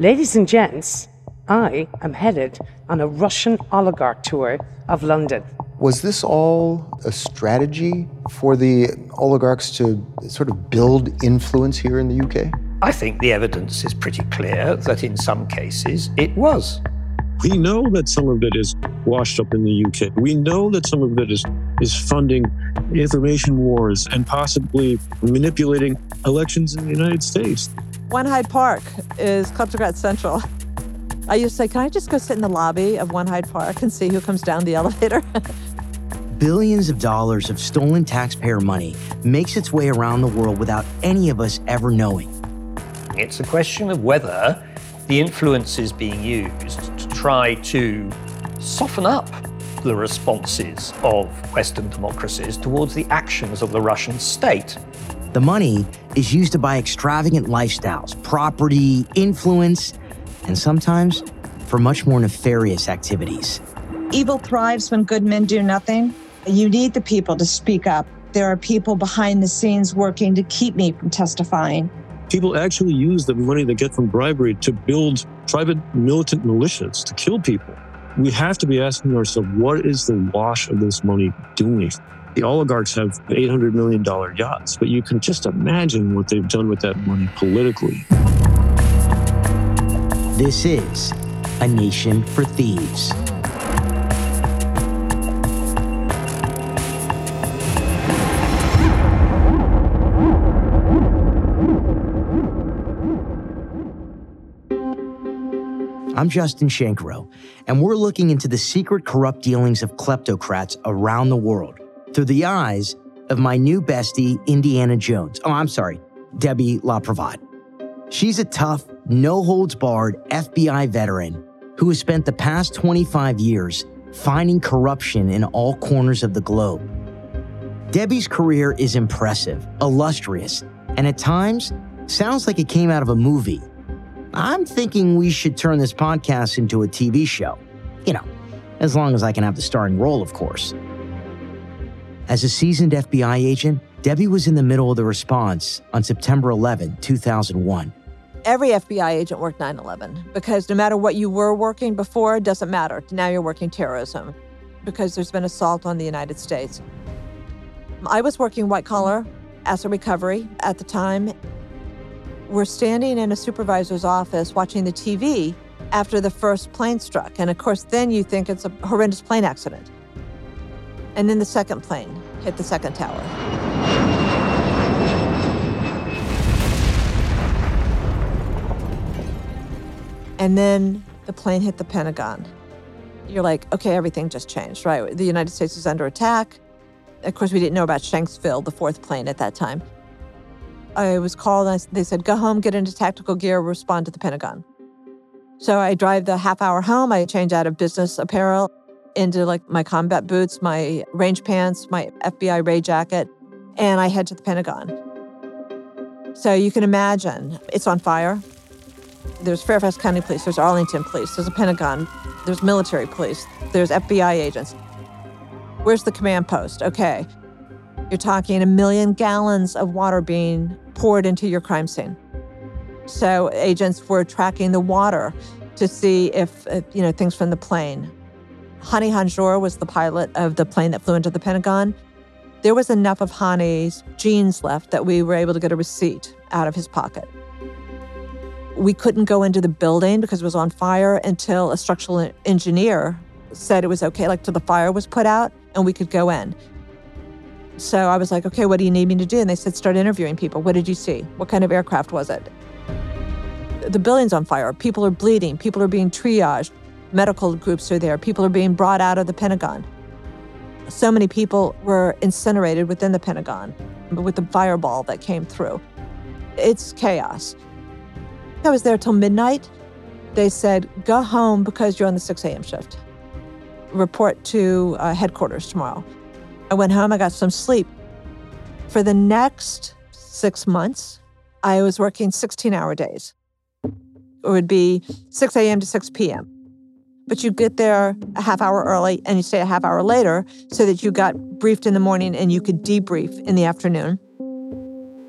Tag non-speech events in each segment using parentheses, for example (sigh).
Ladies and gents, I am headed on a Russian oligarch tour of London. Was this all a strategy for the oligarchs to sort of build influence here in the UK? I think the evidence is pretty clear that in some cases it was. We know that some of it is washed up in the UK. We know that some of it is, is funding information wars and possibly manipulating elections in the United States. One Hyde Park is Kleptocrat Central. I used to say, can I just go sit in the lobby of One Hyde Park and see who comes down the elevator? (laughs) Billions of dollars of stolen taxpayer money makes its way around the world without any of us ever knowing. It's a question of whether the influence is being used to try to soften up the responses of Western democracies towards the actions of the Russian state. The money is used to buy extravagant lifestyles, property, influence, and sometimes for much more nefarious activities. Evil thrives when good men do nothing. You need the people to speak up. There are people behind the scenes working to keep me from testifying. People actually use the money they get from bribery to build private militant militias to kill people. We have to be asking ourselves what is the wash of this money doing? The oligarchs have $800 million yachts, but you can just imagine what they've done with that money politically. This is A Nation for Thieves. I'm Justin Shenkarow, and we're looking into the secret corrupt dealings of kleptocrats around the world through the eyes of my new bestie, Indiana Jones. Oh, I'm sorry, Debbie LaPrevotte. She's a tough, no holds barred FBI veteran who has spent the past 25 years finding corruption in all corners of the globe. Debbie's career is impressive, illustrious, and at times sounds like it came out of a movie. I'm thinking we should turn this podcast into a TV show. You know, as long as I can have the starring role, of course. As a seasoned FBI agent, Debbie was in the middle of the response on September 11, 2001. Every FBI agent worked 9 11 because no matter what you were working before, it doesn't matter. Now you're working terrorism because there's been assault on the United States. I was working white collar asset recovery at the time. We're standing in a supervisor's office watching the TV after the first plane struck. And of course, then you think it's a horrendous plane accident. And then the second plane hit the second tower. And then the plane hit the Pentagon. You're like, okay, everything just changed, right? The United States is under attack. Of course, we didn't know about Shanksville, the fourth plane at that time. I was called, and they said, go home, get into tactical gear, respond to the Pentagon. So I drive the half hour home. I change out of business apparel into like my combat boots, my range pants, my FBI raid jacket, and I head to the Pentagon. So you can imagine it's on fire. There's Fairfax County Police, there's Arlington Police, there's a Pentagon, there's military police, there's FBI agents. Where's the command post? Okay. You're talking a million gallons of water being poured into your crime scene. So agents were tracking the water to see if, if you know things from the plane. Hani Hanjour was the pilot of the plane that flew into the Pentagon. There was enough of Hani's jeans left that we were able to get a receipt out of his pocket. We couldn't go into the building because it was on fire until a structural engineer said it was okay, like till the fire was put out and we could go in. So I was like, okay, what do you need me to do? And they said, start interviewing people. What did you see? What kind of aircraft was it? The building's on fire. People are bleeding. People are being triaged. Medical groups are there. People are being brought out of the Pentagon. So many people were incinerated within the Pentagon with the fireball that came through. It's chaos. I was there till midnight. They said, go home because you're on the 6 a.m. shift. Report to uh, headquarters tomorrow. I went home, I got some sleep. For the next six months, I was working 16 hour days. It would be 6 a.m. to 6 p.m. But you get there a half hour early and you stay a half hour later so that you got briefed in the morning and you could debrief in the afternoon.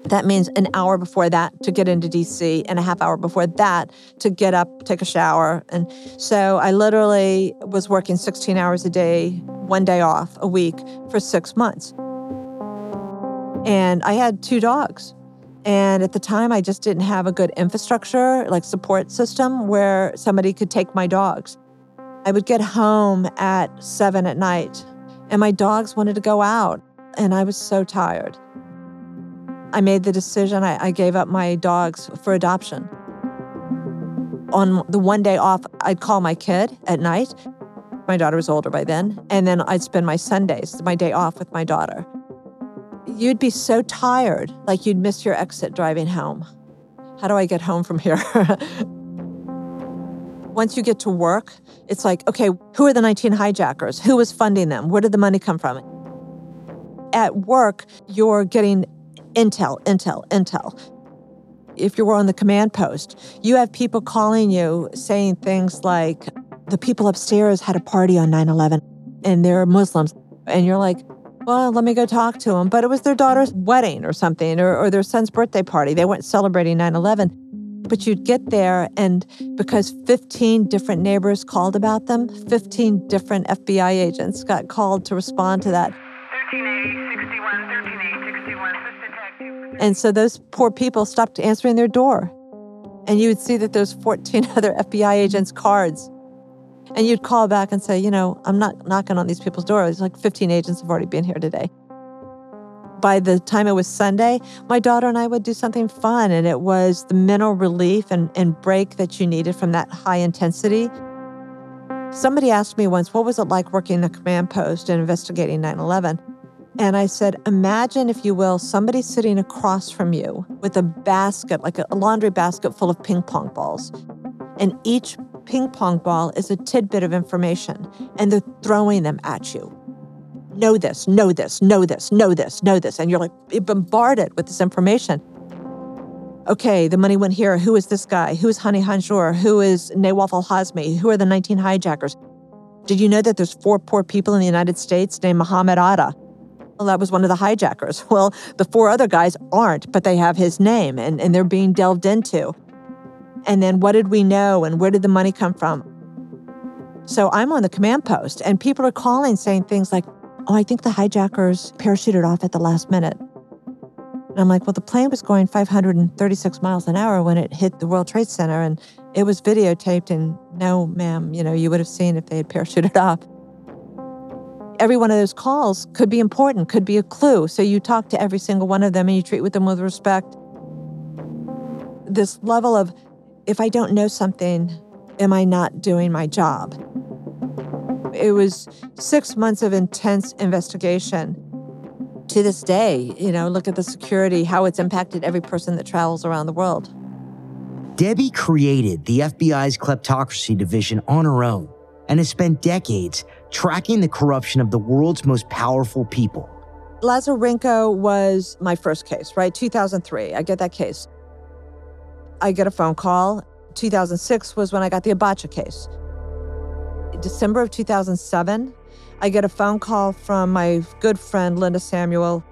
That means an hour before that to get into DC and a half hour before that to get up, take a shower. And so I literally was working 16 hours a day, one day off a week for six months. And I had two dogs. And at the time, I just didn't have a good infrastructure, like support system, where somebody could take my dogs. I would get home at seven at night, and my dogs wanted to go out, and I was so tired. I made the decision, I, I gave up my dogs for adoption. On the one day off, I'd call my kid at night. My daughter was older by then. And then I'd spend my Sundays, my day off with my daughter. You'd be so tired, like you'd miss your exit driving home. How do I get home from here? (laughs) Once you get to work, it's like, okay, who are the 19 hijackers? Who was funding them? Where did the money come from? At work, you're getting intel, intel, intel. If you were on the command post, you have people calling you saying things like, the people upstairs had a party on 9 11 and they're Muslims. And you're like, well, let me go talk to them. But it was their daughter's wedding or something, or, or their son's birthday party. They weren't celebrating 9 11. But you'd get there, and because 15 different neighbors called about them, 15 different FBI agents got called to respond to that. 13A, 61, 13A, 61, and so those poor people stopped answering their door. And you would see that there's 14 (laughs) other FBI agents' cards and you'd call back and say, you know, I'm not knocking on these people's doors. Like 15 agents have already been here today. By the time it was Sunday, my daughter and I would do something fun, and it was the mental relief and, and break that you needed from that high intensity. Somebody asked me once, what was it like working the command post and investigating 9 11? And I said, imagine, if you will, somebody sitting across from you with a basket, like a laundry basket full of ping pong balls. And each ping pong ball is a tidbit of information, and they're throwing them at you. Know this, know this, know this, know this, know this. And you're like bombarded with this information. Okay, the money went here. Who is this guy? Who is Hani Hanjour? Who is Nawaf al Hazmi? Who are the 19 hijackers? Did you know that there's four poor people in the United States named Muhammad Atta? Well, that was one of the hijackers. (laughs) Well, the four other guys aren't, but they have his name and, and they're being delved into. And then what did we know and where did the money come from? So I'm on the command post and people are calling saying things like, oh, I think the hijackers parachuted off at the last minute. And I'm like, well, the plane was going 536 miles an hour when it hit the World Trade Center and it was videotaped. And no, ma'am, you know, you would have seen if they had parachuted (laughs) off. Every one of those calls could be important, could be a clue. So you talk to every single one of them and you treat with them with respect. This level of if I don't know something, am I not doing my job? It was six months of intense investigation. To this day, you know, look at the security, how it's impacted every person that travels around the world. Debbie created the FBI's kleptocracy division on her own and has spent decades tracking the corruption of the world's most powerful people. Lazarenko was my first case, right? 2003. I get that case. I get a phone call. 2006 was when I got the Abacha case. December of 2007, I get a phone call from my good friend, Linda Samuel.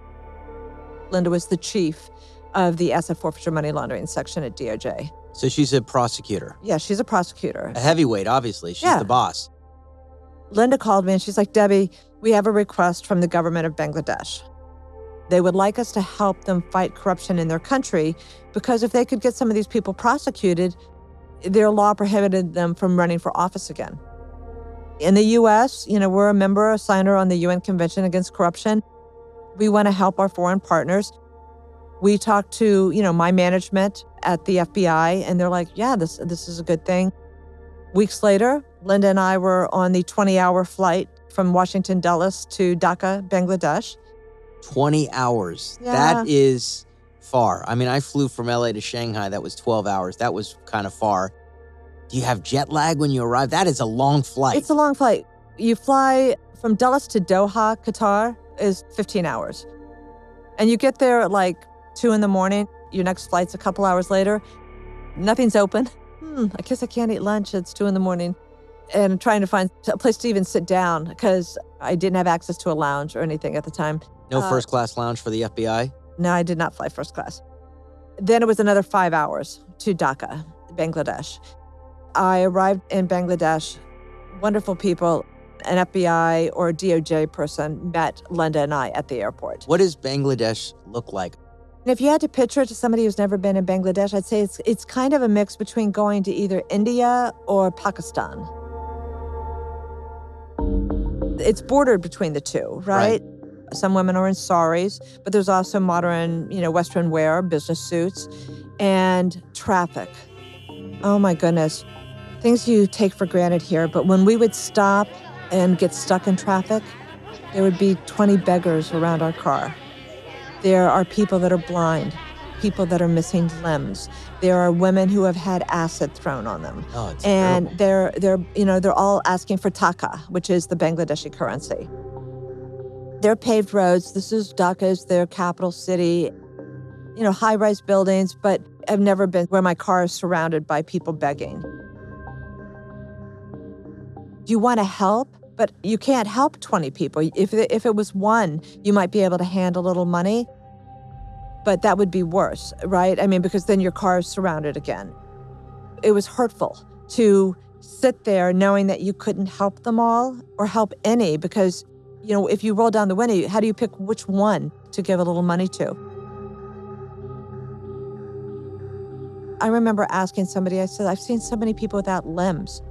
Linda was the chief of the asset forfeiture money laundering section at DOJ. So she's a prosecutor. Yeah, she's a prosecutor. A heavyweight, obviously. She's Yeah. the boss. Linda called me and she's like, Debbie, we have a request from the government of Bangladesh. They would like us to help them fight corruption in their country because if they could get some of these people prosecuted, their law prohibited them from running for office again. In the US, you know, we're a member, a signer on the UN Convention Against Corruption. We want to help our foreign partners. We talked to, you know, my management at the FBI and they're like, "Yeah, this this is a good thing." Weeks later, Linda and I were on the 20-hour flight from Washington Dulles to Dhaka, Bangladesh. 20 hours. Yeah. That is far. I mean, I flew from LA to Shanghai. That was 12 hours. That was kind of far. Do you have jet lag when you arrive? That is a long flight. It's a long flight. You fly from Dulles to Doha, Qatar, is 15 hours. And you get there at like two in the morning. Your next flight's a couple hours later. Nothing's open. Hmm, I guess I can't eat lunch. It's two in the morning. And trying to find a place to even sit down because I didn't have access to a lounge or anything at the time. no uh, first class lounge for the FBI? No, I did not fly first class. Then it was another five hours to Dhaka, Bangladesh. I arrived in Bangladesh. Wonderful people. An FBI or DOJ person met Linda and I at the airport. What does Bangladesh look like? If you had to picture it to somebody who's never been in Bangladesh, I'd say it's it's kind of a mix between going to either India or Pakistan. It's bordered between the two, right? Some women are in saris, but there's also modern, you know, Western wear, business suits, and traffic. Oh my goodness. Things you take for granted here, but when we would stop and get stuck in traffic, there would be 20 beggars around our car. There are people that are blind, people that are missing limbs. There are women who have had acid thrown on them. Oh, and terrible. they're they're you know, they're all asking for taka, which is the Bangladeshi currency. They're paved roads. This is Dhaka is their capital city. You know, high-rise buildings, but I've never been where my car is surrounded by people begging. You want to help, but you can't help 20 people. If, if it was one, you might be able to hand a little money, but that would be worse, right? I mean, because then your car is surrounded again. It was hurtful to sit there knowing that you couldn't help them all or help any because, you know, if you roll down the window, how do you pick which one to give a little money to? I remember asking somebody, I said, I've seen so many people without limbs.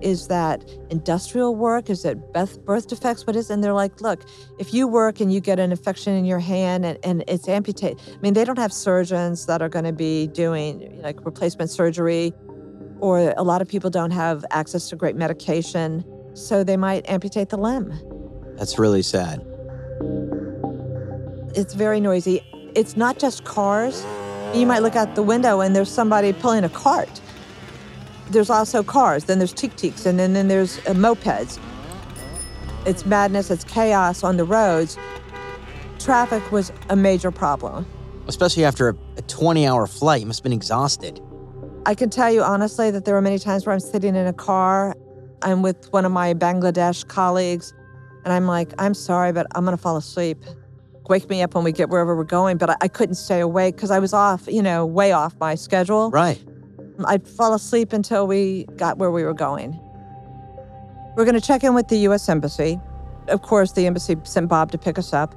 Is that industrial work? Is it birth, birth defects? What is? And they're like, look, if you work and you get an infection in your hand and, and it's amputated, I mean, they don't have surgeons that are going to be doing like replacement surgery, or a lot of people don't have access to great medication. So they might amputate the limb. That's really sad. It's very noisy. It's not just cars. You might look out the window and there's somebody pulling a cart. There's also cars, then there's tuk-tuks, and then, then there's uh, mopeds. It's madness, it's chaos on the roads. Traffic was a major problem. Especially after a, a 20 hour flight. You must have been exhausted. I can tell you honestly that there were many times where I'm sitting in a car, I'm with one of my Bangladesh colleagues, and I'm like, I'm sorry, but I'm gonna fall asleep. Wake me up when we get wherever we're going, but I, I couldn't stay awake because I was off, you know, way off my schedule. Right. I'd fall asleep until we got where we were going. We're going to check in with the U.S. Embassy. Of course, the embassy sent Bob to pick us up.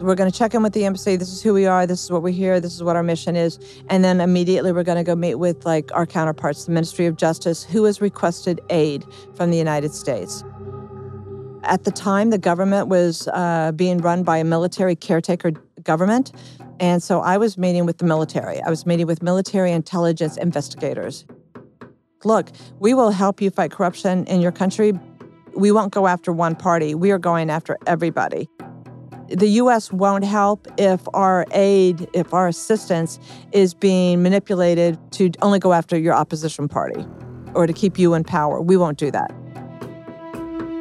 We're going to check in with the embassy. This is who we are. This is what we're here. This is what our mission is. And then immediately we're going to go meet with like our counterparts, the Ministry of Justice, who has requested aid from the United States. At the time, the government was uh, being run by a military caretaker government. And so I was meeting with the military. I was meeting with military intelligence investigators. Look, we will help you fight corruption in your country. We won't go after one party. We are going after everybody. The US won't help if our aid, if our assistance is being manipulated to only go after your opposition party or to keep you in power. We won't do that.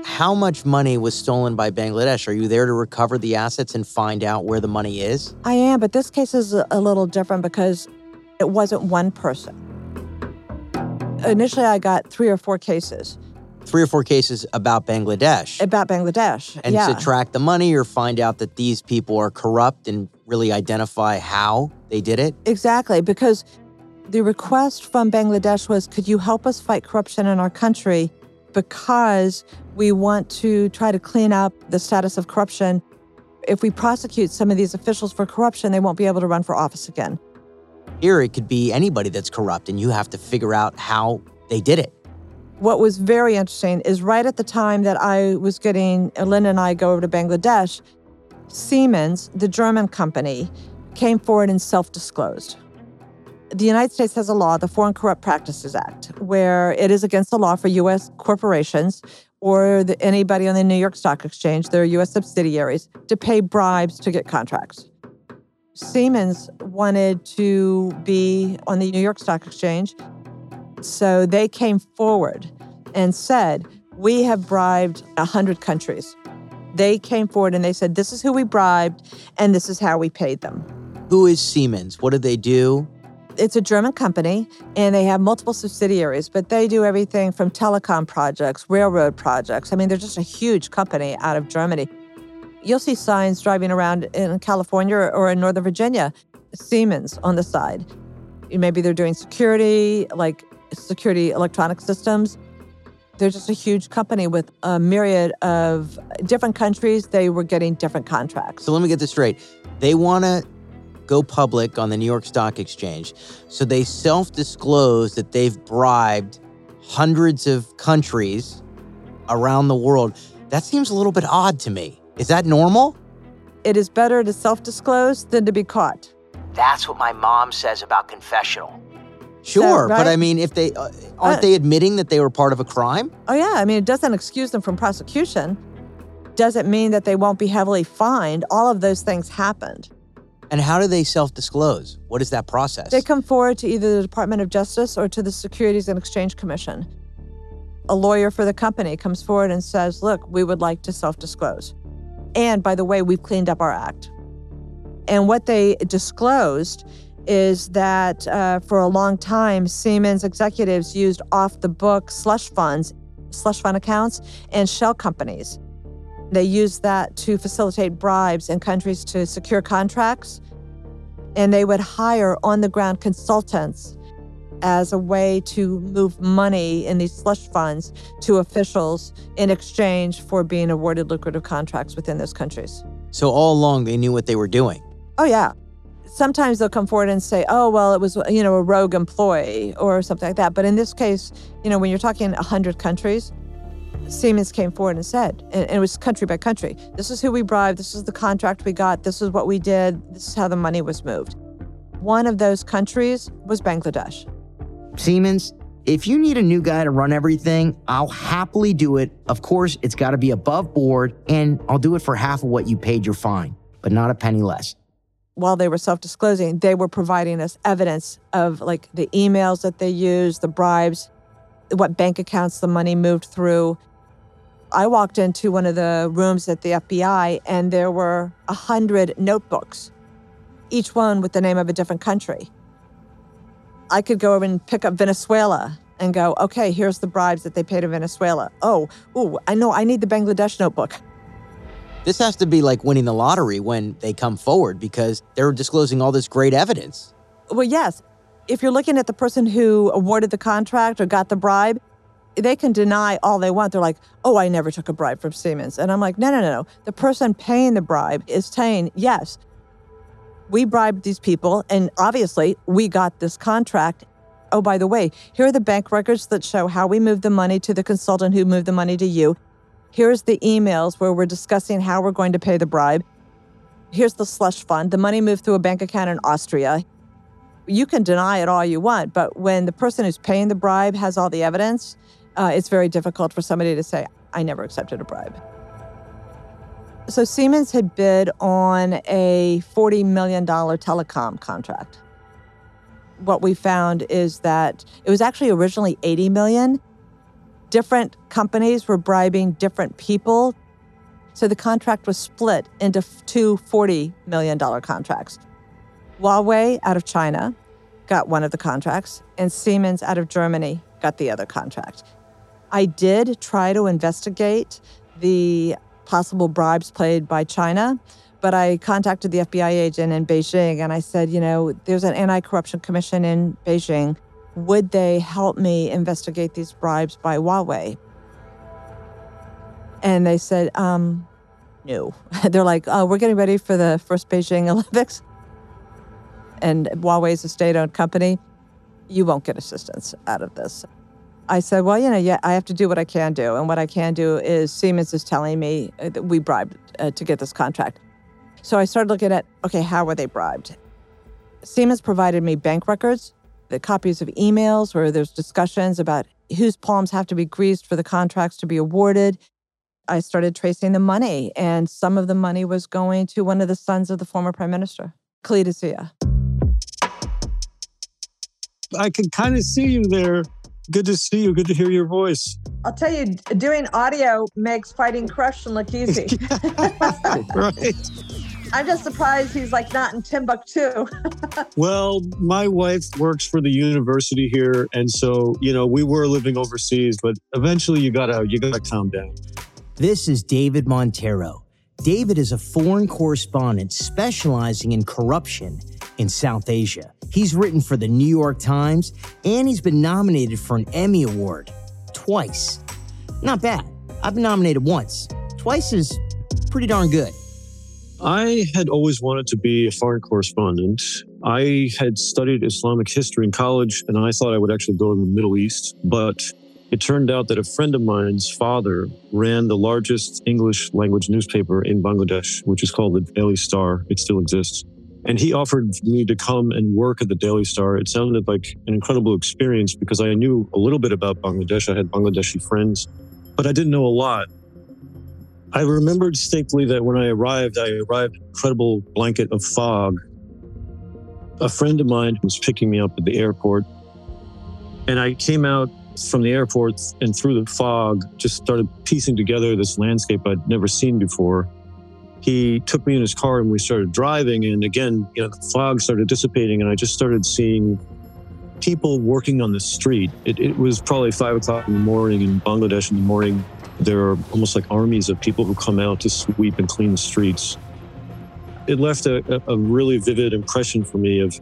Mm-hmm. How much money was stolen by Bangladesh? Are you there to recover the assets and find out where the money is? I am, but this case is a a little different because it wasn't one person. Initially, I got three or four cases Three or four cases about Bangladesh. about Bangladesh. and yeah. to track the money or find out that these people are corrupt and really identify how they did it? Exactly, because the request from Bangladesh was could you help us fight corruption in our country? Because we want to try to clean up the status of corruption. If we prosecute some of these officials for corruption, they won't be able to run for office again. Here, it could be anybody that's corrupt, and you have to figure out how they did it. What was very interesting is right at the time that I was getting, Linda and I go over to Bangladesh, Siemens, the German company, came forward and self disclosed. The United States has a law, the Foreign Corrupt Practices Act, where it is against the law for U.S. corporations or the, anybody on the New York Stock Exchange, their U.S. subsidiaries, to pay bribes to get contracts. Siemens wanted to be on the New York Stock Exchange. So they came forward and said, We have bribed 100 countries. They came forward and they said, This is who we bribed, and this is how we paid them. Who is Siemens? What do they do? It's a German company and they have multiple subsidiaries, but they do everything from telecom projects, railroad projects. I mean, they're just a huge company out of Germany. You'll see signs driving around in California or in Northern Virginia, Siemens on the side. Maybe they're doing security, like security electronic systems. They're just a huge company with a myriad of different countries. They were getting different contracts. So let me get this straight. They want to go public on the New York Stock Exchange. So they self disclose that they've bribed hundreds of countries around the world. That seems a little bit odd to me. Is that normal? It is better to self disclose than to be caught. That's what my mom says about confessional. Sure, right? but I mean, if they uh, aren't Uh, they admitting that they were part of a crime? Oh, yeah. I mean, it doesn't excuse them from prosecution. Doesn't mean that they won't be heavily fined. All of those things happened. And how do they self-disclose? What is that process? They come forward to either the Department of Justice or to the Securities and Exchange Commission. A lawyer for the company comes forward and says, Look, we would like to self disclose. And by the way, we've cleaned up our act. And what they disclosed is that uh, for a long time, Siemens executives used off the book slush funds, slush fund accounts, and shell companies. They used that to facilitate bribes in countries to secure contracts. And they would hire on the ground consultants as a way to move money in these slush funds to officials in exchange for being awarded lucrative contracts within those countries. so all along they knew what they were doing. Oh, yeah. Sometimes they'll come forward and say, oh, well, it was, you know, a rogue employee or something like that. But in this case, you know, when you're talking 100 countries, Siemens came forward and said, and and it was country by country, this is who we bribed, this is the contract we got, this is what we did, this is how the money was moved. One of those countries was Bangladesh. Siemens, if you need a new guy to run everything, I'll happily do it. Of course, it's got to be above board, and I'll do it for half of what you paid your fine, but not a penny less. while they were self-disclosing, they were providing us evidence of like the emails that they used, the bribes, what bank accounts the money moved through. I walked into one of the rooms at the FBI and there were a hundred notebooks, each one with the name of a different country. I could go over and pick up Venezuela and go, okay, here's the bribes that they paid to Venezuela. Oh, ooh, I know I need the Bangladesh notebook. This has to be like winning the lottery when they come forward because they're disclosing all this great evidence. Well, yes. If you're looking at the person who awarded the contract or got the bribe, they can deny all they want. They're like, oh, I never took a bribe from Siemens. And I'm like, no, no, no, no. The person paying the bribe is saying, yes, we bribed these people. And obviously, we got this contract. Oh, by the way, here are the bank records that show how we moved the money to the consultant who moved the money to you. Here's the emails where we're discussing how we're going to pay the bribe. Here's the slush fund. The money moved through a bank account in Austria. You can deny it all you want, but when the person who's paying the bribe has all the evidence, uh, it's very difficult for somebody to say, I never accepted a bribe. So Siemens had bid on a $40 million telecom contract. What we found is that it was actually originally 80 million. Different companies were bribing different people. So the contract was split into two $40 million contracts. Huawei out of China got one of the contracts, and Siemens out of Germany got the other contract. I did try to investigate the possible bribes played by China, but I contacted the FBI agent in Beijing and I said, you know, there's an anti corruption commission in Beijing. Would they help me investigate these bribes by Huawei? And they said, um, no. (laughs) They're like, oh, we're getting ready for the first Beijing (laughs) Olympics. And Huawei is a state owned company. You won't get assistance out of this. I said, well, you know, yeah, I have to do what I can do. And what I can do is Siemens is telling me uh, that we bribed uh, to get this contract. So I started looking at, okay, how were they bribed? Siemens provided me bank records, the copies of emails where there's discussions about whose palms have to be greased for the contracts to be awarded. I started tracing the money, and some of the money was going to one of the sons of the former prime minister, Khalida Zia. I can kind of see you there Good to see you. Good to hear your voice. I'll tell you, doing audio makes fighting corruption look easy. (laughs) right. I'm just surprised he's like not in Timbuktu. (laughs) well, my wife works for the university here, and so you know we were living overseas, but eventually you gotta you gotta calm down. This is David Montero. David is a foreign correspondent specializing in corruption in South Asia. He's written for the New York Times and he's been nominated for an Emmy Award twice. Not bad. I've been nominated once. Twice is pretty darn good. I had always wanted to be a foreign correspondent. I had studied Islamic history in college and I thought I would actually go to the Middle East, but it turned out that a friend of mine's father ran the largest English language newspaper in Bangladesh, which is called the Daily Star. It still exists. And he offered me to come and work at the Daily Star. It sounded like an incredible experience because I knew a little bit about Bangladesh. I had Bangladeshi friends, but I didn't know a lot. I remember distinctly that when I arrived, I arrived in an incredible blanket of fog. A friend of mine was picking me up at the airport, and I came out from the airport and through the fog, just started piecing together this landscape I'd never seen before he took me in his car and we started driving. And again, you know, the fog started dissipating and I just started seeing people working on the street. It, it, was probably five o'clock in the morning in Bangladesh in the morning. There are almost like armies of people who come out to sweep and clean the streets. It left a, a really vivid impression for me of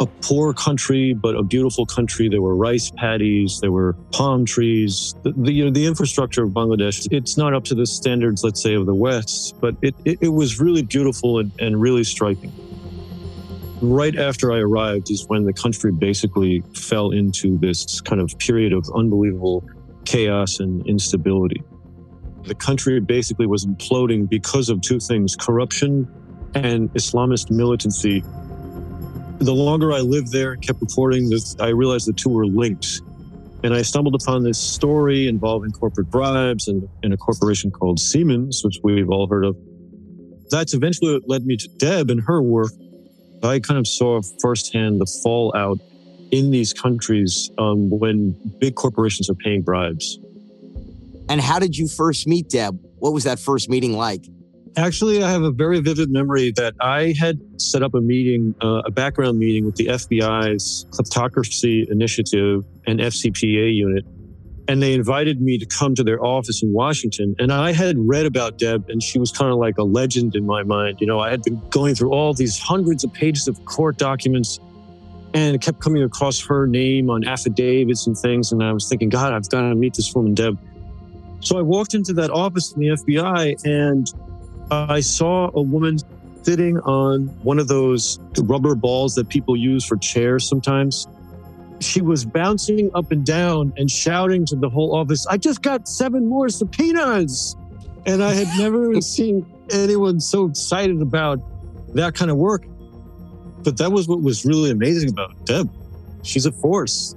a poor country, but a beautiful country. There were rice paddies, there were palm trees. The, the, you know, the infrastructure of Bangladesh, it's not up to the standards, let's say, of the West, but it, it, it was really beautiful and, and really striking. Right after I arrived is when the country basically fell into this kind of period of unbelievable chaos and instability. The country basically was imploding because of two things corruption and Islamist militancy the longer I lived there and kept reporting, this, I realized the two were linked. And I stumbled upon this story involving corporate bribes and, and a corporation called Siemens, which we've all heard of. That's eventually what led me to Deb and her work. I kind of saw firsthand the fallout in these countries um, when big corporations are paying bribes. And how did you first meet Deb? What was that first meeting like? Actually, I have a very vivid memory that I had set up a meeting, uh, a background meeting with the FBI's Kleptocracy Initiative and FCPA unit. And they invited me to come to their office in Washington. And I had read about Deb, and she was kind of like a legend in my mind. You know, I had been going through all these hundreds of pages of court documents and kept coming across her name on affidavits and things. And I was thinking, God, I've got to meet this woman, Deb. So I walked into that office in the FBI, and I saw a woman sitting on one of those rubber balls that people use for chairs sometimes. She was bouncing up and down and shouting to the whole office, I just got seven more subpoenas. And I had never (laughs) seen anyone so excited about that kind of work. But that was what was really amazing about Deb. She's a force,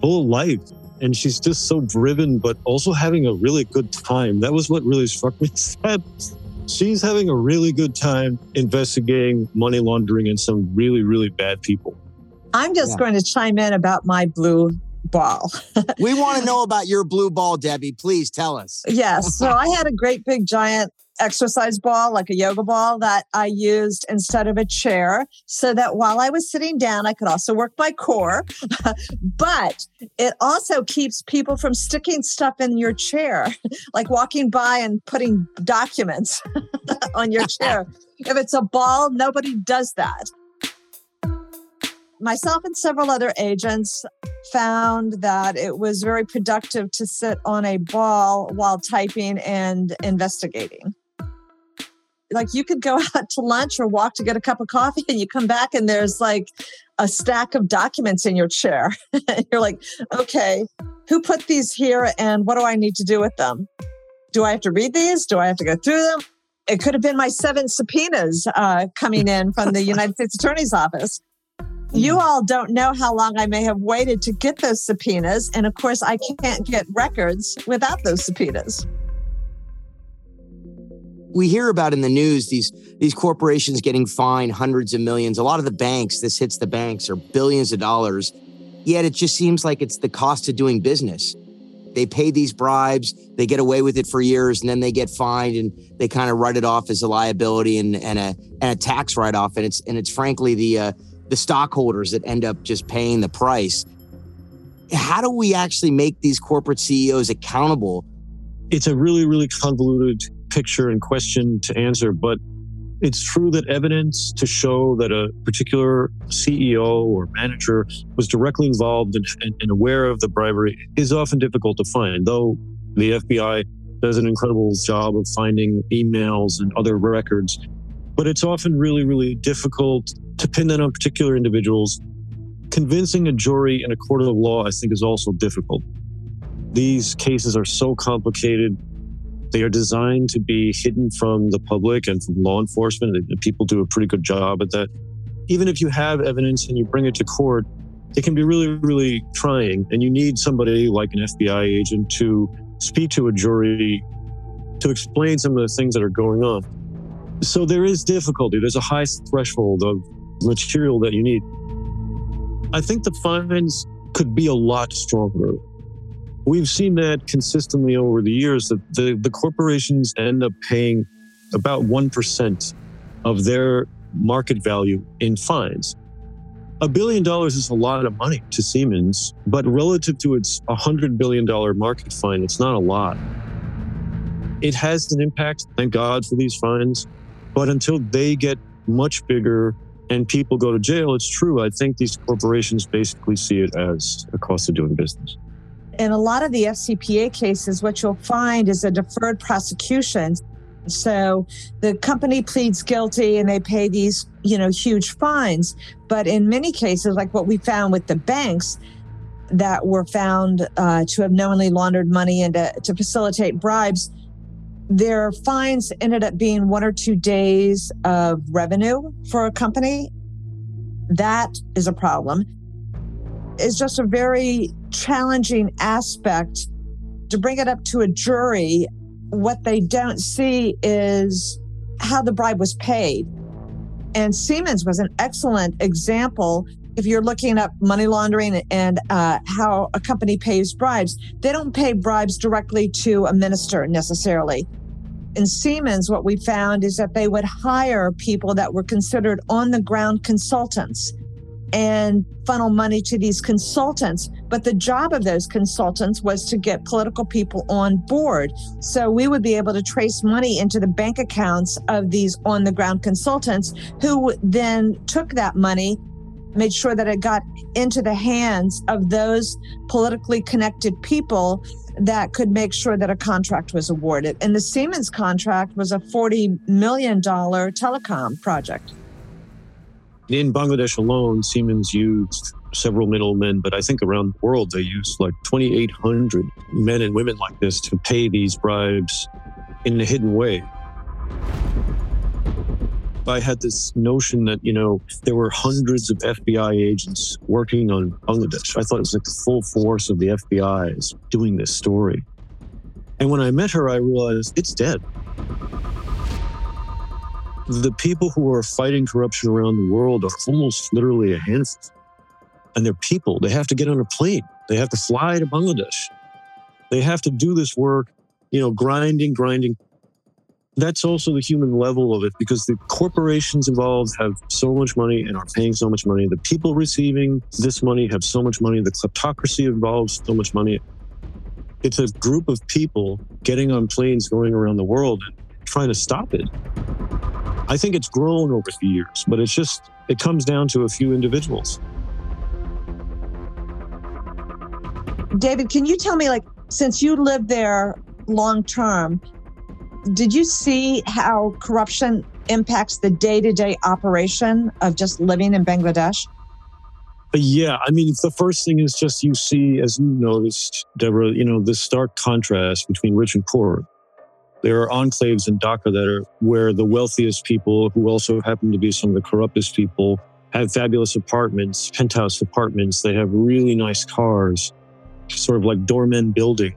full of life. And she's just so driven, but also having a really good time. That was what really struck me. (laughs) That she's having a really good time investigating money laundering and some really, really bad people. I'm just yeah. going to chime in about my blue ball. we want to (laughs) know about your blue ball, Debbie. Please tell us. Yes. So (laughs) I had a great big giant exercise ball, like a yoga ball, that I used instead of a chair so that while I was sitting down, I could also work my core. (laughs) but it also keeps people from sticking stuff in your chair, (laughs) like walking by and putting documents (laughs) on your chair. if it's a ball, nobody does that. Myself and several other agents found that it was very productive to sit on a ball while typing and investigating like you could go (laughs) out to lunch or walk to get a cup of coffee and you come back and there's like a stack of documents in your chair. (laughs) You're like, okay, who put these here and what do I need to do with them? Do I have to read these? Do I have to go through them? It could have been my seven subpoenas uh, coming in from the United States Attorney's Office. You mm-hmm. all don't know how long I may have waited to get those subpoenas. And of course, I can't get records without those subpoenas we hear about in the news these these corporations getting fined hundreds of millions. A lot of the banks, this hits the banks, are billions of dollars. Yet it just seems like it's the cost of doing business. They pay these bribes, they get away with it for years, and then they get fined and they kind of write it off as a liability and, and a and a tax write-off. And it's and it's frankly the uh, the stockholders that end up just paying the price. How do we actually make these corporate CEOs accountable? It's a really, really convoluted picture and question to answer, but it's true that evidence to show that a particular CEO or manager was directly involved and, aware of the bribery is often difficult to find, though the FBI does an incredible job of finding emails and other records. But it's often really, really difficult to pin that on particular individuals. Convincing a jury in a court of law, I think, is also difficult. These cases are so complicated they are designed to be hidden from the public and from law enforcement, and people do a pretty good job at that. Even if you have evidence and you bring it to court, it can be really, really trying. And you need somebody like an FBI agent to speak to a jury to explain some of the things that are going on. So there is difficulty. There's a high threshold of material that you need. I think the fines could be a lot stronger. We've seen that consistently over the years that the, the corporations end up paying about 1% of their market value in fines. A billion dollars is a lot of money to Siemens, but relative to its $100 billion market fine, it's not a lot. It has an impact, thank God for these fines, but until they get much bigger and people go to jail, it's true. I think these corporations basically see it as a cost of doing business in a lot of the FCPA cases, what you'll find is a deferred prosecution. So the company pleads guilty and they pay these, you know, huge fines. But in many cases, like what we found with the banks that were found uh, to have knowingly laundered money and to, to facilitate bribes, their fines ended up being one or two days of revenue for a company. That is a problem is just a very challenging aspect to bring it up to a jury. What they don't see is how the bribe was paid. And Siemens was an excellent example. If you're looking up money laundering and uh, how a company pays bribes, they don't pay bribes directly to a minister necessarily. In Siemens, what we found is that they would hire people that were considered on the ground consultants and funnel money to these consultants. But the job of those consultants was to get political people on board. So we would be able to trace money into the bank accounts of these on the ground consultants who then took that money, made sure that it got into the hands of those politically connected people that could make sure that a contract was awarded. And the Siemens contract was a $40 million telecom project. In Bangladesh alone, Siemens used several middlemen, but I think around the world they used like 2,800 men and women like this to pay these bribes in a hidden way. I had this notion that, you know, there were hundreds of FBI agents working on Bangladesh. I thought it was like the full force of the FBI is doing this story. And when I met her, I realized it's Deb the people who are fighting corruption around the world are almost literally a handful. And they're people. They have to get on a plane. They have to fly to Bangladesh. They have to do this work, you know, grinding, grinding. That's also the human level of it because the corporations involved have so much money and are paying so much money. The people receiving this money have so much money. The kleptocracy involves so much money. It's a group of people getting on planes going around the world and trying to stop it. I think it's grown over the years, but it's just, it comes down to a few individuals. David, can you tell me, like, since you lived there long term, did you see how corruption impacts the day to day operation of just living in Bangladesh? Uh, yeah, I mean, the first thing is just you see, as you noticed, Deborah, you know, this stark contrast between rich and poor. There are enclaves in Dhaka that are where the wealthiest people, who also happen to be some of the corruptest people, have fabulous apartments, penthouse apartments. They have really nice cars, sort of like doorman building.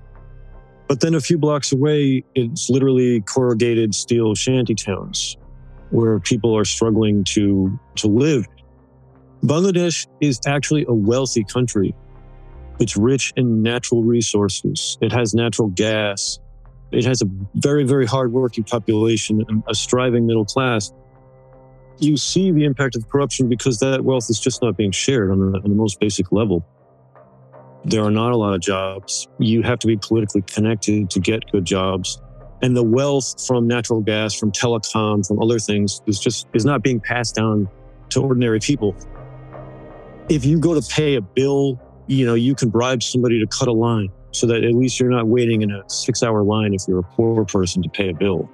But then a few blocks away, it's literally corrugated steel shanty towns where people are struggling to, to live. Bangladesh is actually a wealthy country. It's rich in natural resources. It has natural gas. It has a very, very hardworking population, a striving middle class. You see the impact of corruption because that wealth is just not being shared on the, on the most basic level. There are not a lot of jobs. You have to be politically connected to get good jobs. And the wealth from natural gas, from telecom, from other things is just is not being passed down to ordinary people. If you go to pay a bill, you know, you can bribe somebody to cut a line so that at least you're not waiting in a six hour line if you're a poor person to pay a bill.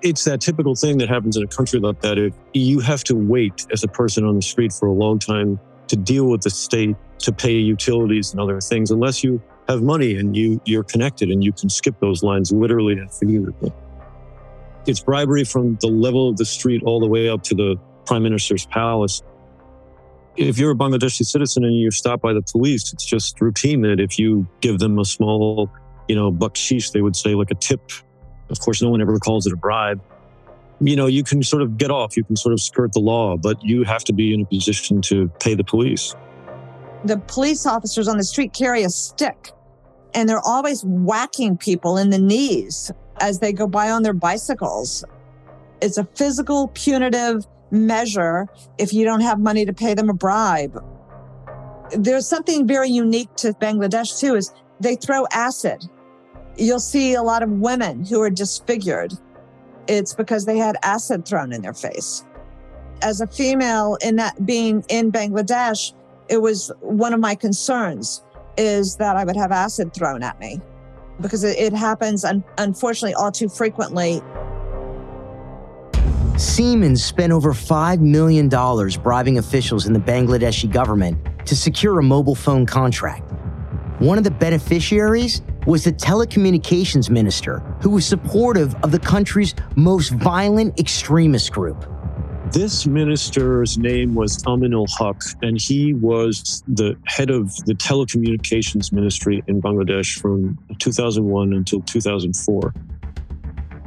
It's that typical thing that happens in a country like that. If you have to wait as a person on the street for a long time to deal with the state, to pay utilities and other things, unless you have money and you, you're connected and you can skip those lines literally and figuratively. It's bribery from the level of the street all the way up to the prime minister's palace if you're a Bangladeshi citizen and you're stopped by the police, it's just routine that if you give them a small, you know, bakshish, they would say like a tip. Of course, no one ever calls it a bribe. You know, you can sort of get off, you can sort of skirt the law, but you have to be in a position to pay the police. The police officers on the street carry a stick and they're always whacking people in the knees as they go by on their bicycles. It's a physical, punitive, measure if you don't have money to pay them a bribe. There's something very unique to Bangladesh too is they throw acid. You'll see a lot of women who are disfigured. It's because they had acid thrown in their face. As a female in that being in Bangladesh, it was one of my concerns is that I would have acid thrown at me because it, happens un- unfortunately all too frequently Siemens spent over $5 million bribing officials in the Bangladeshi government to secure a mobile phone contract. One of the beneficiaries was the telecommunications minister, who was supportive of the country's most violent extremist group. This minister's name was Aminul Haq, and he was the head of the telecommunications ministry in Bangladesh from 2001 until 2004.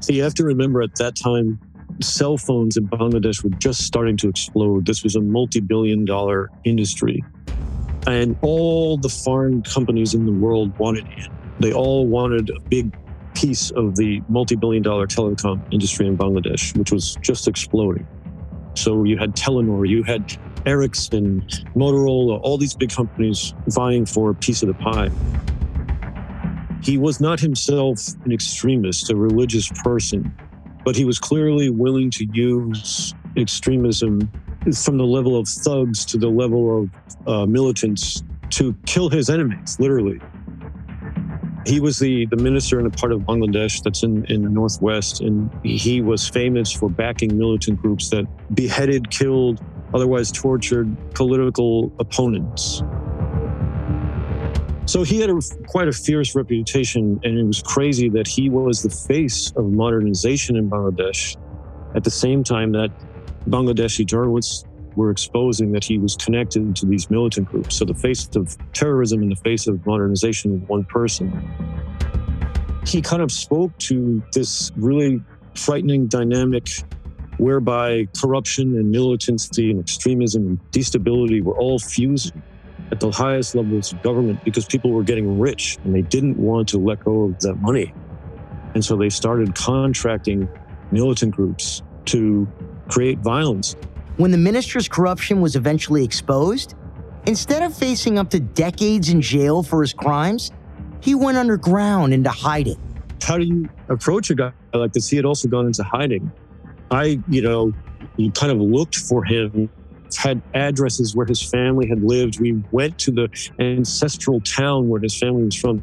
So you have to remember at that time, cell phones in Bangladesh were just starting to explode. This was a multi billion dollar industry. And all the foreign companies in the world wanted in. They all wanted a big piece of the multi billion dollar telecom industry in Bangladesh, which was just exploding. So you had Telenor, you had Ericsson, Motorola, all these big companies vying for a piece of the pie. He was not himself an extremist, a religious person but he was clearly willing to use extremism from the level of thugs to the level of uh, militants to kill his enemies, literally. He was the, the minister in a part of Bangladesh that's in, in the northwest, and he was famous for backing militant groups that beheaded, killed, otherwise tortured political opponents. So he had a, quite a fierce reputation, and it was crazy that he was the face of modernization in Bangladesh at the same time that Bangladeshi journalists were exposing that he was connected to these militant groups. So the face of terrorism and the face of modernization in one person. He kind of spoke to this really frightening dynamic whereby corruption and militancy and extremism and destability were all fusing at the highest levels of government because people were getting rich and they didn't want to let go of that money. And so they started contracting militant groups to create violence. When the minister's corruption was eventually exposed, instead of facing up to decades in jail for his crimes, he went underground into hiding. How do you approach a guy like this? He had also gone into hiding. I, you know, you kind of looked for him had addresses where his family had lived. We went to the ancestral town where his family was from.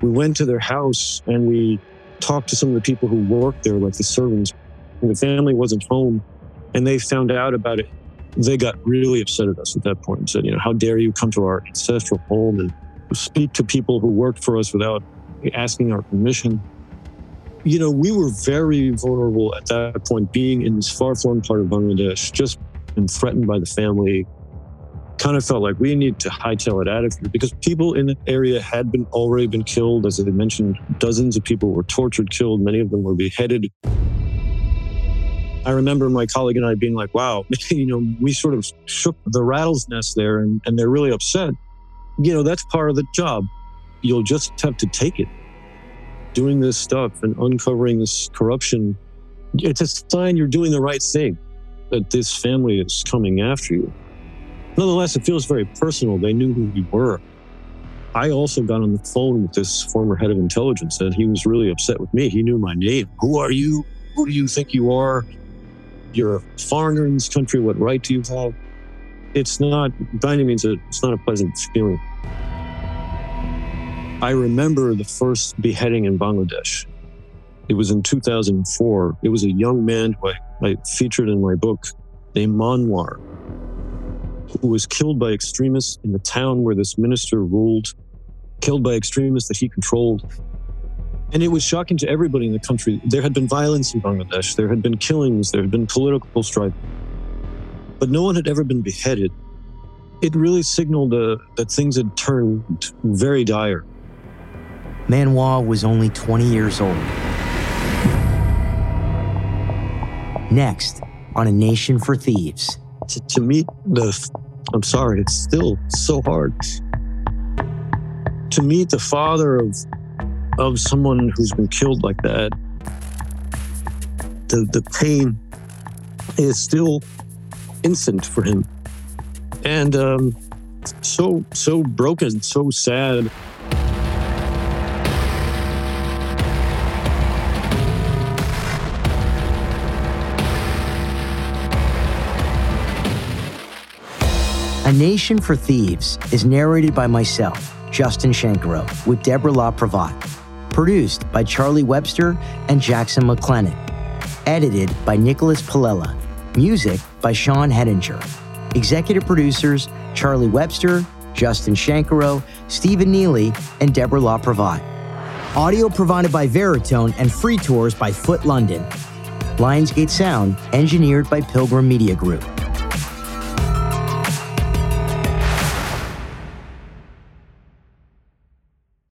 We went to their house and we talked to some of the people who worked there, like the servants. The family wasn't home and they found out about it. They got really upset at us at that point and said, you know, how dare you come to our ancestral home and speak to people who worked for us without asking our permission you know, we were very vulnerable at that point, being in this far flung part of Bangladesh, just and threatened by the family, kind of felt like we need to hightail it out of here because people in the area had been already been killed. As I mentioned, dozens of people were tortured, killed. Many of them were beheaded. I remember my colleague and I being like, wow, (laughs) you know, we sort of shook the rattle's nest there and, and they're really upset. You know, that's part of the job. You'll just have to take it. Doing this stuff and uncovering this corruption, it's a sign you're doing the right thing, that this family is coming after you. Nonetheless, it feels very personal. They knew who you were. I also got on the phone with this former head of intelligence and he was really upset with me. He knew my name. Who are you? Who do you think you are? You're a foreigner in this country. What right do you have? It's not, by any means, it's not a pleasant feeling. I remember the first beheading in Bangladesh. It was in 2004. It was a young man who I, I featured in my book named Manwar, who was killed by extremists in the town where this minister ruled, killed by extremists that he controlled. And it was shocking to everybody in the country. There had been violence in Bangladesh, there had been killings, there had been political strife, but no one had ever been beheaded. It really signaled uh, that things had turned very dire. Manwar was only 20 years old. Next, on A Nation for Thieves. To, to meet the, I'm sorry, it's still so hard. To meet the father of of someone who's been killed like that, the the pain is still instant for him, and um, so so broken, so sad. A Nation for Thieves is narrated by myself, Justin Shenkarow, with Deborah LaPrevotte. Produced by Charlie Webster and Jackson McLennan. Edited by Nicholas Palella. Music by Sean Hedinger. Executive producers Charlie Webster, Justin Shenkarow, Stephen Neely, and Deborah LaPrevotte. Audio provided by Veritone and free tours by Foot London. Lionsgate Sound engineered by Pilgrim Media Group.